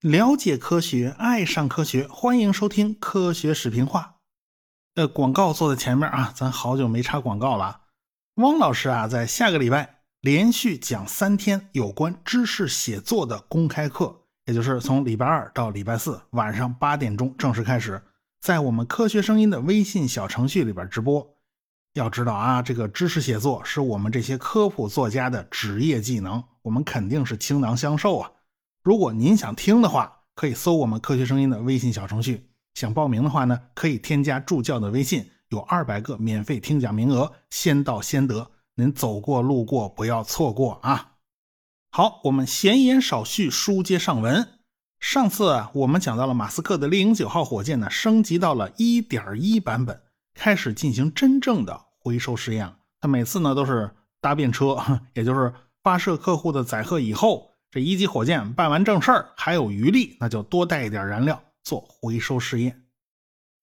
了解科学，爱上科学，欢迎收听科学视频化。呃，广告坐在前面啊，咱好久没插广告了。汪老师啊，在下个礼拜连续讲三天有关知识写作的公开课，也就是从礼拜二到礼拜四晚上八点钟正式开始，在我们科学声音的微信小程序里边直播。要知道啊，这个知识写作是我们这些科普作家的职业技能，我们肯定是倾囊相授啊。如果您想听的话，可以搜我们科学声音的微信小程序。想报名的话呢，可以添加助教的微信，有二百个免费听讲名额，先到先得。您走过路过不要错过啊！好，我们闲言少叙，书接上文。上次，我们讲到了马斯克的猎鹰九号火箭呢，升级到了一点一版本，开始进行真正的回收实验了。他每次呢都是搭便车，也就是发射客户的载荷以后。这一级火箭办完正事儿还有余力，那就多带一点燃料做回收试验。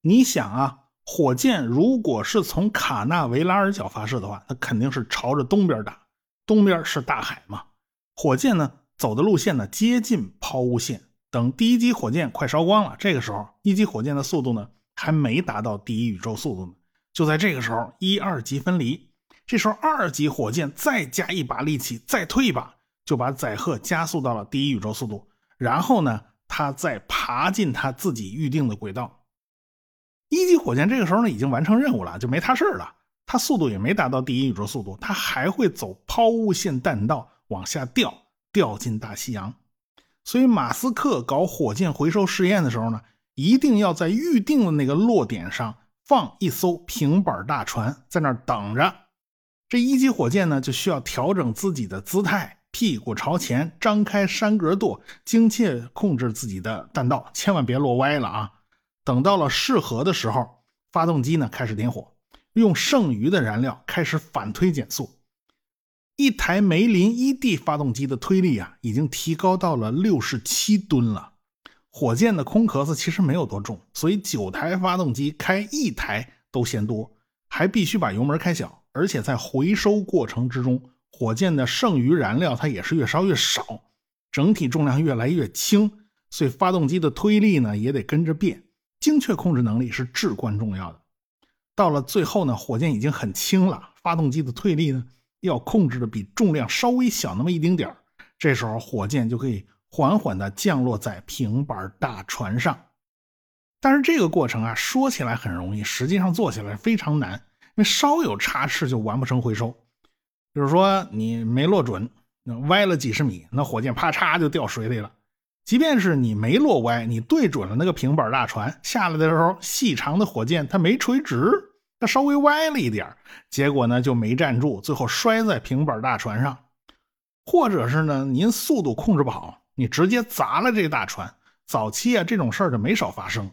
你想啊，火箭如果是从卡纳维拉尔角发射的话，那肯定是朝着东边打，东边是大海嘛。火箭呢走的路线呢接近抛物线。等第一级火箭快烧光了，这个时候一级火箭的速度呢还没达到第一宇宙速度呢。就在这个时候，一二级分离，这时候二级火箭再加一把力气，再推一把。就把载荷加速到了第一宇宙速度，然后呢，它再爬进它自己预定的轨道。一级火箭这个时候呢已经完成任务了，就没它事了。它速度也没达到第一宇宙速度，它还会走抛物线弹道往下掉，掉进大西洋。所以马斯克搞火箭回收试验的时候呢，一定要在预定的那个落点上放一艘平板大船，在那儿等着。这一级火箭呢就需要调整自己的姿态。屁股朝前，张开山格舵，精确控制自己的弹道，千万别落歪了啊！等到了适合的时候，发动机呢开始点火，用剩余的燃料开始反推减速。一台梅林一 D 发动机的推力啊，已经提高到了六十七吨了。火箭的空壳子其实没有多重，所以九台发动机开一台都嫌多，还必须把油门开小，而且在回收过程之中。火箭的剩余燃料它也是越烧越少，整体重量越来越轻，所以发动机的推力呢也得跟着变。精确控制能力是至关重要的。到了最后呢，火箭已经很轻了，发动机的推力呢要控制的比重量稍微小那么一丁点儿这时候火箭就可以缓缓的降落在平板大船上。但是这个过程啊，说起来很容易，实际上做起来非常难，因为稍有差池就完不成回收。就是说，你没落准，歪了几十米，那火箭啪嚓就掉水里了。即便是你没落歪，你对准了那个平板大船，下来的时候，细长的火箭它没垂直，它稍微歪了一点结果呢就没站住，最后摔在平板大船上。或者是呢，您速度控制不好，你直接砸了这大船。早期啊，这种事儿就没少发生。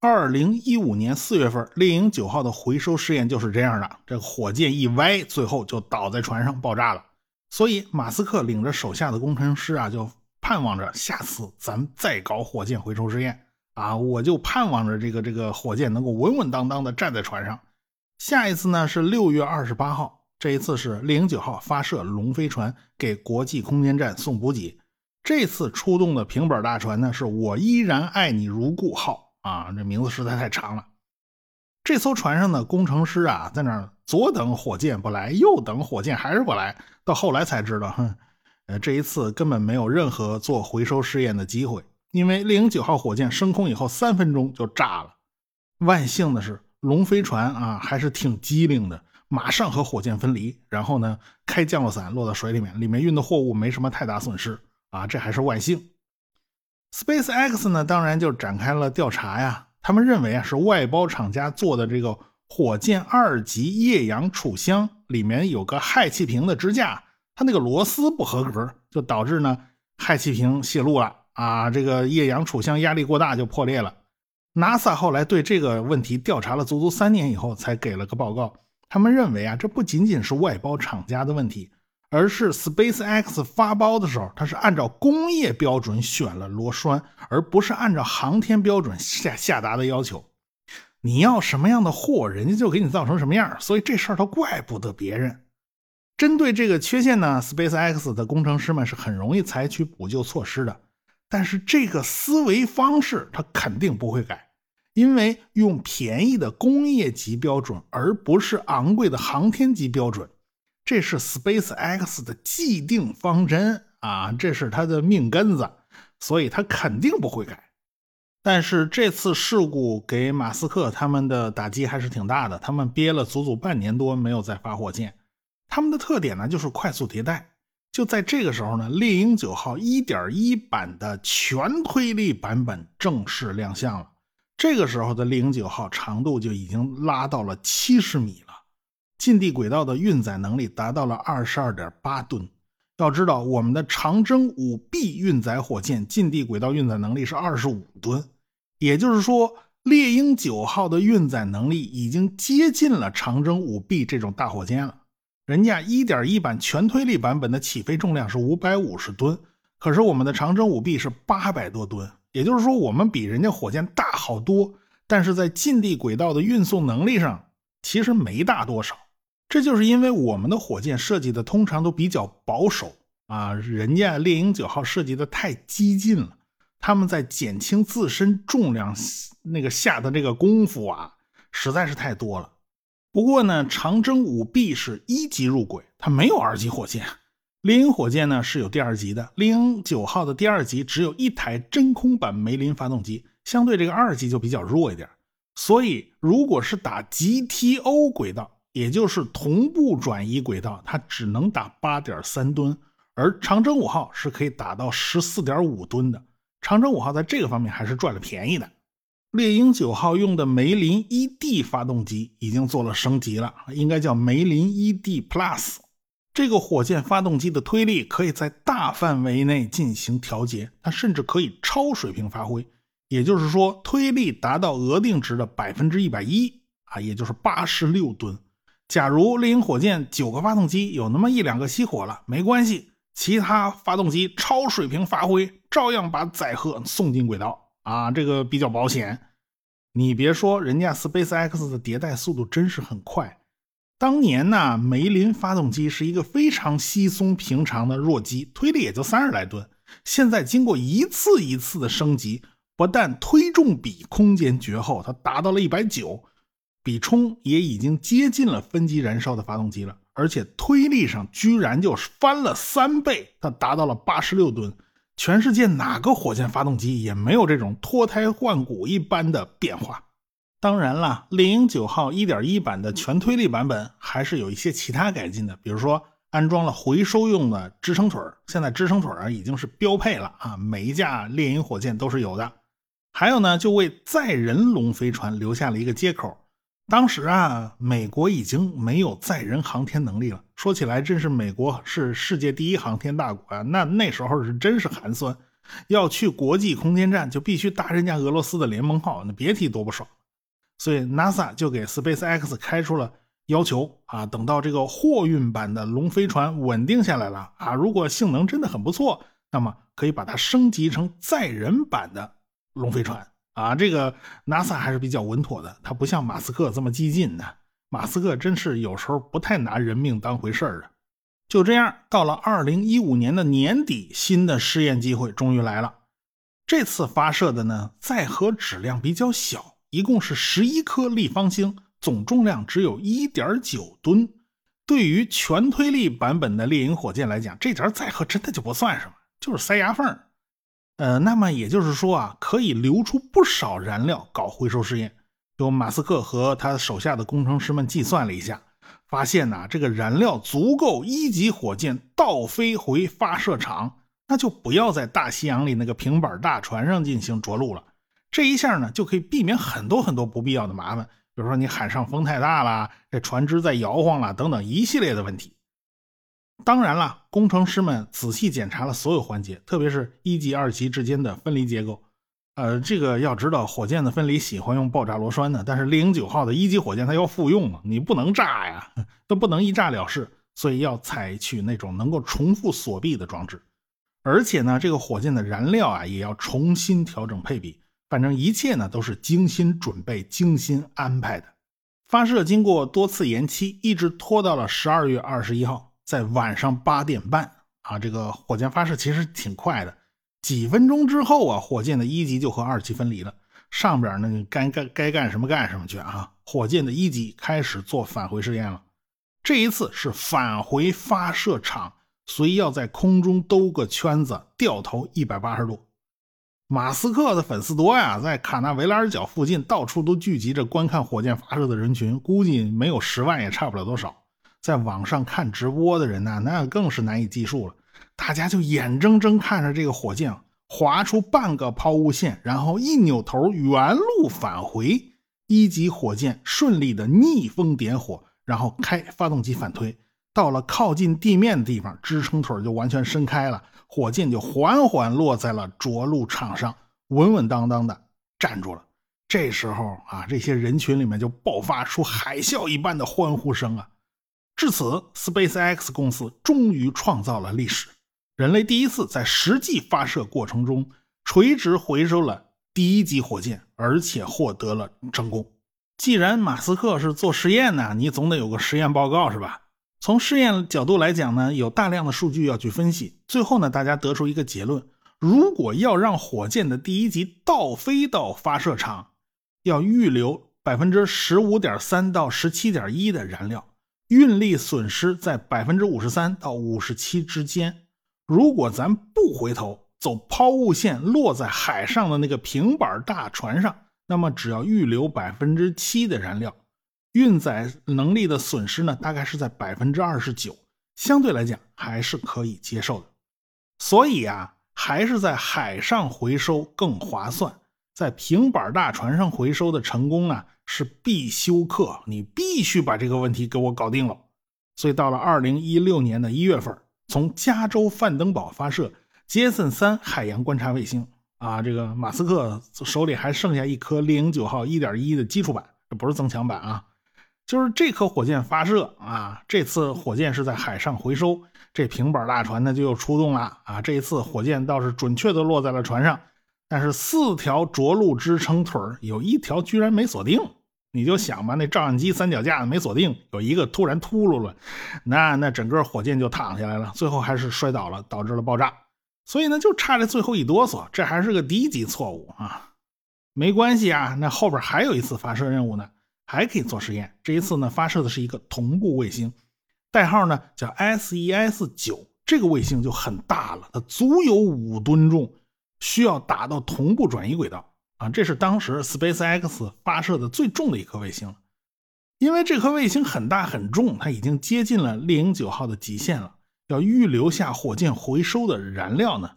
二零一五年四月份，猎鹰九号的回收试验就是这样的。这个火箭一歪，最后就倒在船上爆炸了。所以马斯克领着手下的工程师啊，就盼望着下次咱们再搞火箭回收试验啊！我就盼望着这个这个火箭能够稳稳当当的站在船上。下一次呢是六月二十八号，这一次是猎鹰九号发射龙飞船给国际空间站送补给。这次出动的平板大船呢，是我依然爱你如故号。啊，这名字实在太长了。这艘船上的工程师啊，在那左等火箭不来，右等火箭还是不来。到后来才知道，哼，呃，这一次根本没有任何做回收试验的机会，因为猎鹰九号火箭升空以后三分钟就炸了。万幸的是，龙飞船啊还是挺机灵的，马上和火箭分离，然后呢开降落伞落到水里面，里面运的货物没什么太大损失啊，这还是万幸。Space X 呢，当然就展开了调查呀。他们认为啊，是外包厂家做的这个火箭二级液氧储箱里面有个氦气瓶的支架，它那个螺丝不合格，就导致呢氦气瓶泄露了啊。这个液氧储箱压力过大就破裂了。NASA 后来对这个问题调查了足足三年以后，才给了个报告。他们认为啊，这不仅仅是外包厂家的问题。而是 Space X 发包的时候，它是按照工业标准选了螺栓，而不是按照航天标准下下达的要求。你要什么样的货，人家就给你造成什么样，所以这事儿都怪不得别人。针对这个缺陷呢，SpaceX 的工程师们是很容易采取补救措施的。但是这个思维方式，它肯定不会改，因为用便宜的工业级标准，而不是昂贵的航天级标准，这是 SpaceX 的既定方针啊，这是它的命根子，所以它肯定不会改。但是这次事故给马斯克他们的打击还是挺大的，他们憋了足足半年多没有再发火箭。他们的特点呢，就是快速迭代。就在这个时候呢，猎鹰九号1.1版的全推力版本正式亮相了。这个时候的猎鹰九号长度就已经拉到了70米了，近地轨道的运载能力达到了22.8吨。要知道，我们的长征五 B 运载火箭近地轨道运载能力是25吨，也就是说，猎鹰九号的运载能力已经接近了长征五 B 这种大火箭了。人家1.1版全推力版本的起飞重量是550吨，可是我们的长征五 B 是800多吨，也就是说我们比人家火箭大好多，但是在近地轨道的运送能力上其实没大多少。这就是因为我们的火箭设计的通常都比较保守啊，人家猎鹰九号设计的太激进了，他们在减轻自身重量那个下的这个功夫啊，实在是太多了。不过呢，长征五 B 是一级入轨，它没有二级火箭。猎鹰火箭呢是有第二级的，猎鹰九号的第二级只有一台真空版梅林发动机，相对这个二级就比较弱一点。所以，如果是打 GTO 轨道，也就是同步转移轨道，它只能打八点三吨，而长征五号是可以打到十四点五吨的。长征五号在这个方面还是赚了便宜的。猎鹰九号用的梅林 ED 发动机已经做了升级了，应该叫梅林 ED Plus。这个火箭发动机的推力可以在大范围内进行调节，它甚至可以超水平发挥，也就是说推力达到额定值的百分之一百一啊，也就是八十六吨。假如猎鹰火箭九个发动机有那么一两个熄火了，没关系，其他发动机超水平发挥，照样把载荷送进轨道。啊，这个比较保险。你别说，人家 SpaceX 的迭代速度真是很快。当年呢，梅林发动机是一个非常稀松平常的弱机，推力也就三十来吨。现在经过一次一次的升级，不但推重比空间绝后，它达到了一百九，比冲也已经接近了分级燃烧的发动机了，而且推力上居然就翻了三倍，它达到了八十六吨。全世界哪个火箭发动机也没有这种脱胎换骨一般的变化。当然了，猎鹰九号1.1版的全推力版本还是有一些其他改进的，比如说安装了回收用的支撑腿现在支撑腿啊已经是标配了啊，每一架猎鹰火箭都是有的。还有呢，就为载人龙飞船留下了一个接口。当时啊，美国已经没有载人航天能力了。说起来，真是美国是世界第一航天大国啊！那那时候是真是寒酸，要去国际空间站就必须搭人家俄罗斯的联盟号，那别提多不爽。所以 NASA 就给 SpaceX 开出了要求啊，等到这个货运版的龙飞船稳定下来了啊，如果性能真的很不错，那么可以把它升级成载人版的龙飞船。啊，这个 NASA 还是比较稳妥的，它不像马斯克这么激进的。马斯克真是有时候不太拿人命当回事儿啊。就这样，到了二零一五年的年底，新的试验机会终于来了。这次发射的呢，载荷质量比较小，一共是十一颗立方星，总重量只有一点九吨。对于全推力版本的猎鹰火箭来讲，这点载荷真的就不算什么，就是塞牙缝。呃，那么也就是说啊，可以留出不少燃料搞回收试验。有马斯克和他手下的工程师们计算了一下，发现呐，这个燃料足够一级火箭倒飞回发射场，那就不要在大西洋里那个平板大船上进行着陆了。这一下呢，就可以避免很多很多不必要的麻烦，比如说你海上风太大了，这船只在摇晃了等等一系列的问题。当然了，工程师们仔细检查了所有环节，特别是一级、二级之间的分离结构。呃，这个要知道，火箭的分离喜欢用爆炸螺栓的，但是猎鹰九号的一级火箭它要复用嘛，你不能炸呀，都不能一炸了事，所以要采取那种能够重复锁闭的装置。而且呢，这个火箭的燃料啊也要重新调整配比，反正一切呢都是精心准备、精心安排的。发射经过多次延期，一直拖到了十二月二十一号。在晚上八点半啊，这个火箭发射其实挺快的，几分钟之后啊，火箭的一级就和二级分离了。上边那个该干该干什么干什么去啊！火箭的一级开始做返回试验了。这一次是返回发射场，所以要在空中兜个圈子，掉头一百八十度。马斯克的粉丝多呀，在卡纳维拉尔角附近到处都聚集着观看火箭发射的人群，估计没有十万也差不了多少。在网上看直播的人呢，那更是难以计数了。大家就眼睁睁看着这个火箭。划出半个抛物线，然后一扭头，原路返回。一级火箭顺利的逆风点火，然后开发动机反推，到了靠近地面的地方，支撑腿就完全伸开了，火箭就缓缓落在了着陆场上，稳稳当当的站住了。这时候啊，这些人群里面就爆发出海啸一般的欢呼声啊！至此，SpaceX 公司终于创造了历史。人类第一次在实际发射过程中垂直回收了第一级火箭，而且获得了成功。既然马斯克是做实验呢，你总得有个实验报告是吧？从试验角度来讲呢，有大量的数据要去分析。最后呢，大家得出一个结论：如果要让火箭的第一级倒飞到发射场，要预留百分之十五点三到十七点一的燃料，运力损失在百分之五十三到五十七之间。如果咱不回头走抛物线，落在海上的那个平板大船上，那么只要预留百分之七的燃料，运载能力的损失呢，大概是在百分之二十九，相对来讲还是可以接受的。所以啊，还是在海上回收更划算，在平板大船上回收的成功啊是必修课，你必须把这个问题给我搞定了。所以到了二零一六年的一月份。从加州范登堡发射杰森三海洋观察卫星啊，这个马斯克手里还剩下一颗猎鹰九号一点一的基础版，这不是增强版啊，就是这颗火箭发射啊，这次火箭是在海上回收，这平板大船呢就又出动了啊，这一次火箭倒是准确的落在了船上，但是四条着陆支撑腿有一条居然没锁定。你就想吧，那照相机三脚架没锁定，有一个突然秃噜了，那那整个火箭就躺下来了，最后还是摔倒了，导致了爆炸。所以呢，就差这最后一哆嗦，这还是个低级错误啊。没关系啊，那后边还有一次发射任务呢，还可以做实验。这一次呢，发射的是一个同步卫星，代号呢叫 SES 九。这个卫星就很大了，它足有五吨重，需要打到同步转移轨道。啊，这是当时 SpaceX 发射的最重的一颗卫星了，因为这颗卫星很大很重，它已经接近了猎鹰九号的极限了。要预留下火箭回收的燃料呢，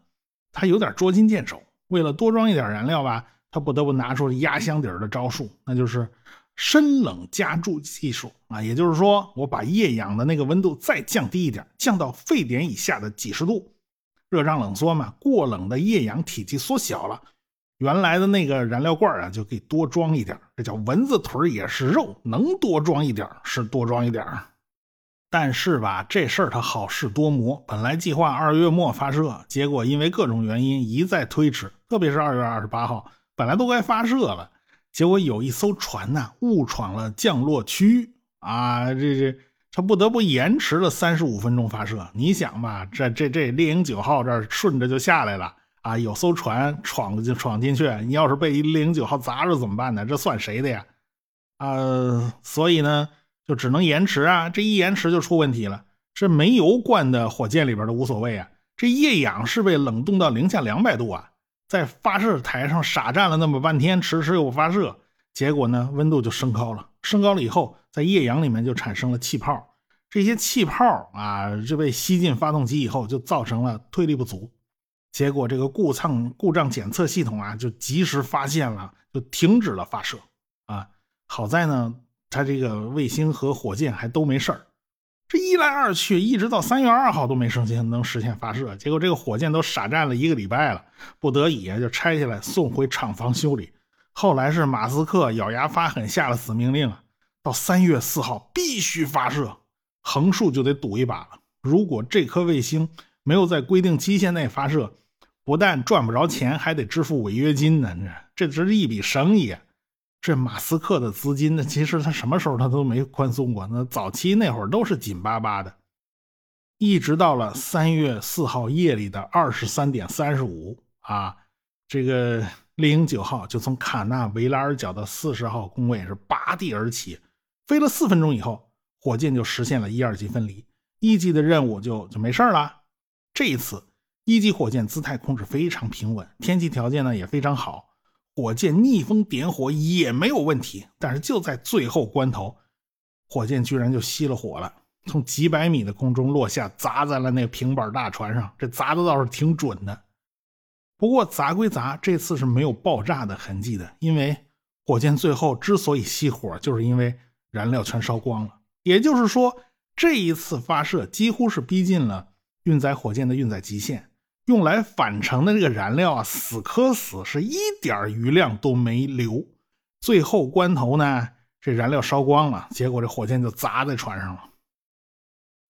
它有点捉襟见肘。为了多装一点燃料吧，它不得不拿出压箱底儿的招数，那就是深冷加注技术啊。也就是说，我把液氧的那个温度再降低一点，降到沸点以下的几十度，热胀冷缩嘛，过冷的液氧体积缩小了。原来的那个燃料罐啊，就可以多装一点这叫蚊子腿也是肉，能多装一点是多装一点但是吧，这事儿它好事多磨。本来计划二月末发射，结果因为各种原因一再推迟。特别是二月二十八号，本来都该发射了，结果有一艘船呢误闯了降落区啊，这这它不得不延迟了三十五分钟发射。你想吧，这这这猎鹰九号这顺着就下来了。啊，有艘船闯进闯进去，你要是被一零九号砸着怎么办呢？这算谁的呀？啊，所以呢，就只能延迟啊。这一延迟就出问题了。这煤油灌的火箭里边都无所谓啊，这液氧是被冷冻到零下两百度啊，在发射台上傻站了那么半天，迟迟又不发射，结果呢，温度就升高了。升高了以后，在液氧里面就产生了气泡，这些气泡啊，就被吸进发动机以后，就造成了推力不足。结果这个故障故障检测系统啊，就及时发现了，就停止了发射。啊，好在呢，它这个卫星和火箭还都没事儿。这一来二去，一直到三月二号都没生性能实现发射。结果这个火箭都傻站了一个礼拜了，不得已啊，就拆下来送回厂房修理。后来是马斯克咬牙发狠，下了死命令啊，到三月四号必须发射，横竖就得赌一把了。如果这颗卫星没有在规定期限内发射，不但赚不着钱，还得支付违约金呢。这这是一笔生意。这马斯克的资金呢，其实他什么时候他都没宽松过。那早期那会儿都是紧巴巴的。一直到了三月四号夜里的二十三点三十五啊，这个猎鹰九号就从卡纳维拉尔角的四十号工位是拔地而起，飞了四分钟以后，火箭就实现了一二级分离，一级的任务就就没事了。这一次，一级火箭姿态控制非常平稳，天气条件呢也非常好，火箭逆风点火也没有问题。但是就在最后关头，火箭居然就熄了火了。从几百米的空中落下，砸在了那平板大船上。这砸的倒是挺准的。不过砸归砸，这次是没有爆炸的痕迹的，因为火箭最后之所以熄火，就是因为燃料全烧光了。也就是说，这一次发射几乎是逼近了运载火箭的运载极限，用来返程的这个燃料啊，死磕死，是一点余量都没留。最后关头呢，这燃料烧光了，结果这火箭就砸在船上了。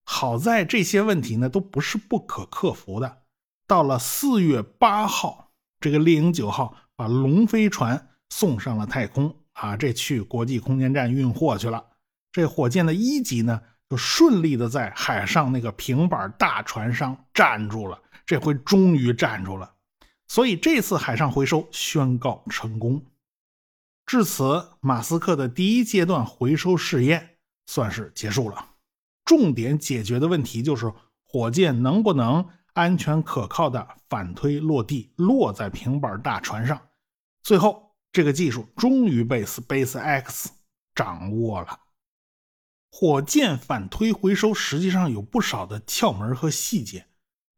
好在这些问题呢都不是不可克服的。到了四月八号，这个猎鹰九号把龙飞船送上了太空啊，这去国际空间站运货去了。这火箭的一级呢就顺利的在海上那个平板大船上站住了，这回终于站住了。所以这次海上回收宣告成功。至此，马斯克的第一阶段回收试验算是结束了。重点解决的问题就是火箭能不能安全可靠的反推落地，落在平板大船上。最后，这个技术终于被 SpaceX 掌握了。火箭反推回收实际上有不少的窍门和细节，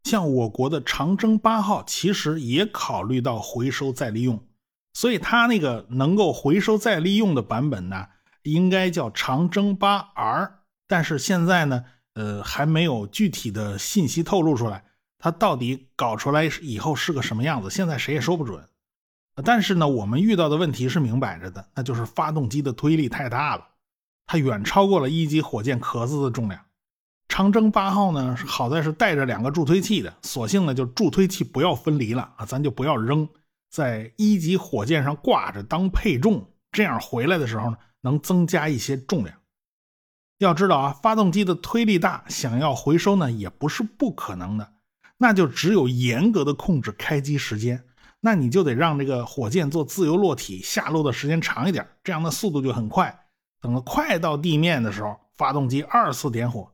像我国的长征八号其实也考虑到回收再利用，所以它那个能够回收再利用的版本呢，应该叫长征八 R。但是现在呢，呃，还没有具体的信息透露出来，它到底搞出来以后是个什么样子，现在谁也说不准。但是呢，我们遇到的问题是明摆着的，那就是发动机的推力太大了，它远超过了一级火箭壳子的重量。长征八号呢，好在是带着两个助推器的，索性呢就助推器不要分离了啊，咱就不要扔，在一级火箭上挂着当配重，这样回来的时候呢，能增加一些重量。要知道啊，发动机的推力大，想要回收呢也不是不可能的，那就只有严格的控制开机时间，那你就得让这个火箭做自由落体，下落的时间长一点，这样的速度就很快。等快到地面的时候，发动机二次点火，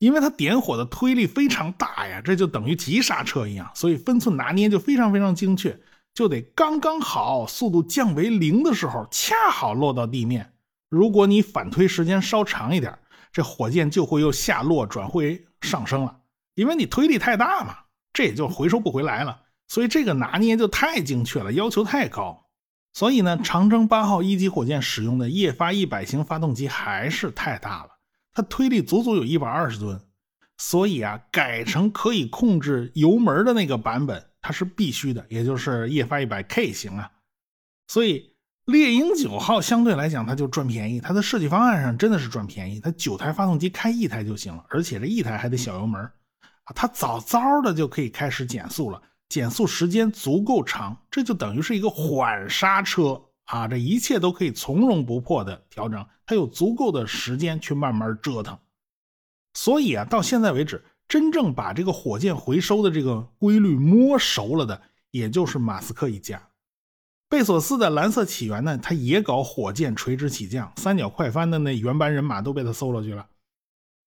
因为它点火的推力非常大呀，这就等于急刹车一样，所以分寸拿捏就非常非常精确，就得刚刚好，速度降为零的时候，恰好落到地面。如果你反推时间稍长一点，这火箭就会又下落转回上升了，因为你推力太大嘛，这也就回收不回来了。所以这个拿捏就太精确了，要求太高。所以呢，长征八号一级火箭使用的液发一百型发动机还是太大了，它推力足足有一百二十吨。所以啊，改成可以控制油门的那个版本，它是必须的，也就是液发一百 K 型啊。所以。猎鹰九号相对来讲，它就赚便宜。它的设计方案上真的是赚便宜。它九台发动机开一台就行了，而且这一台还得小油门啊，它早早的就可以开始减速了，减速时间足够长，这就等于是一个缓刹车啊，这一切都可以从容不迫的调整，它有足够的时间去慢慢折腾。所以啊，到现在为止，真正把这个火箭回收的这个规律摸熟了的，也就是马斯克一家。贝索斯的蓝色起源呢，他也搞火箭垂直起降，三角快翻的那原班人马都被他搜了去了。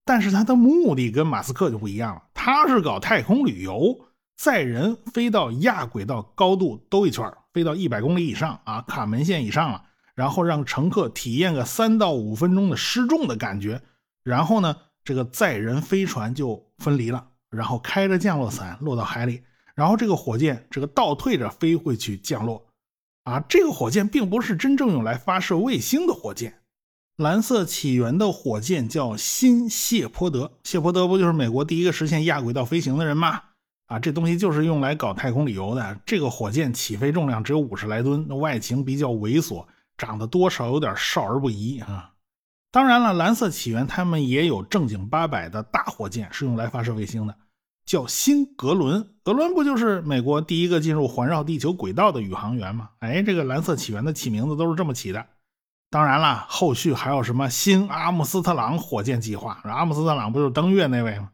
但是他的目的跟马斯克就不一样了，他是搞太空旅游，载人飞到亚轨道高度兜一圈，飞到一百公里以上啊，卡门线以上了，然后让乘客体验个三到五分钟的失重的感觉，然后呢，这个载人飞船就分离了，然后开着降落伞落到海里，然后这个火箭这个倒退着飞回去降落。啊，这个火箭并不是真正用来发射卫星的火箭。蓝色起源的火箭叫新谢泼德，谢泼德不就是美国第一个实现亚轨道飞行的人吗？啊，这东西就是用来搞太空旅游的。这个火箭起飞重量只有五十来吨，外形比较猥琐，长得多少有点少儿不宜啊。当然了，蓝色起源他们也有正经八百的大火箭，是用来发射卫星的。叫新格伦，格伦不就是美国第一个进入环绕地球轨道的宇航员吗？哎，这个蓝色起源的起名字都是这么起的。当然了，后续还有什么新阿姆斯特朗火箭计划？阿姆斯特朗不就是登月那位吗？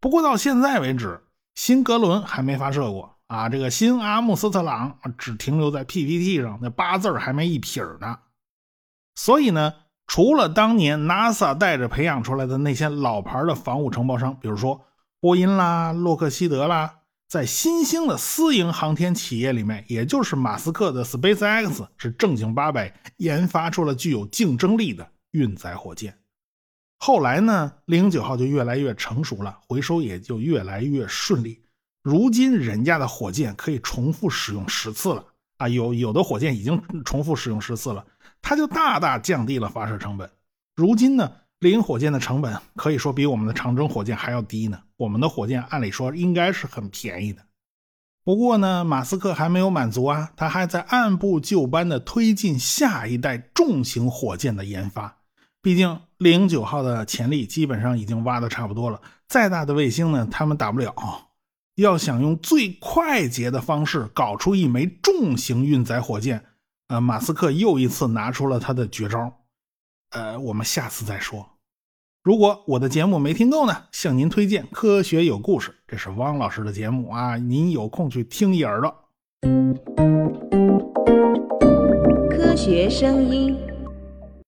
不过到现在为止，新格伦还没发射过啊，这个新阿姆斯特朗只停留在 PPT 上，那八字还没一撇呢。所以呢，除了当年 NASA 带着培养出来的那些老牌的防务承包商，比如说波音啦、洛克希德啦。在新兴的私营航天企业里面，也就是马斯克的 SpaceX 是正经八百研发出了具有竞争力的运载火箭。后来呢，零九号就越来越成熟了，回收也就越来越顺利。如今人家的火箭可以重复使用十次了啊，有有的火箭已经重复使用十次了，它就大大降低了发射成本。如今呢？猎鹰火箭的成本可以说比我们的长征火箭还要低呢。我们的火箭按理说应该是很便宜的。不过呢，马斯克还没有满足啊，他还在按部就班的推进下一代重型火箭的研发。毕竟零九号的潜力基本上已经挖的差不多了，再大的卫星呢，他们打不了。要想用最快捷的方式搞出一枚重型运载火箭，呃，马斯克又一次拿出了他的绝招。呃，我们下次再说。如果我的节目没听够呢，向您推荐《科学有故事》，这是汪老师的节目啊，您有空去听一耳朵。科学声音。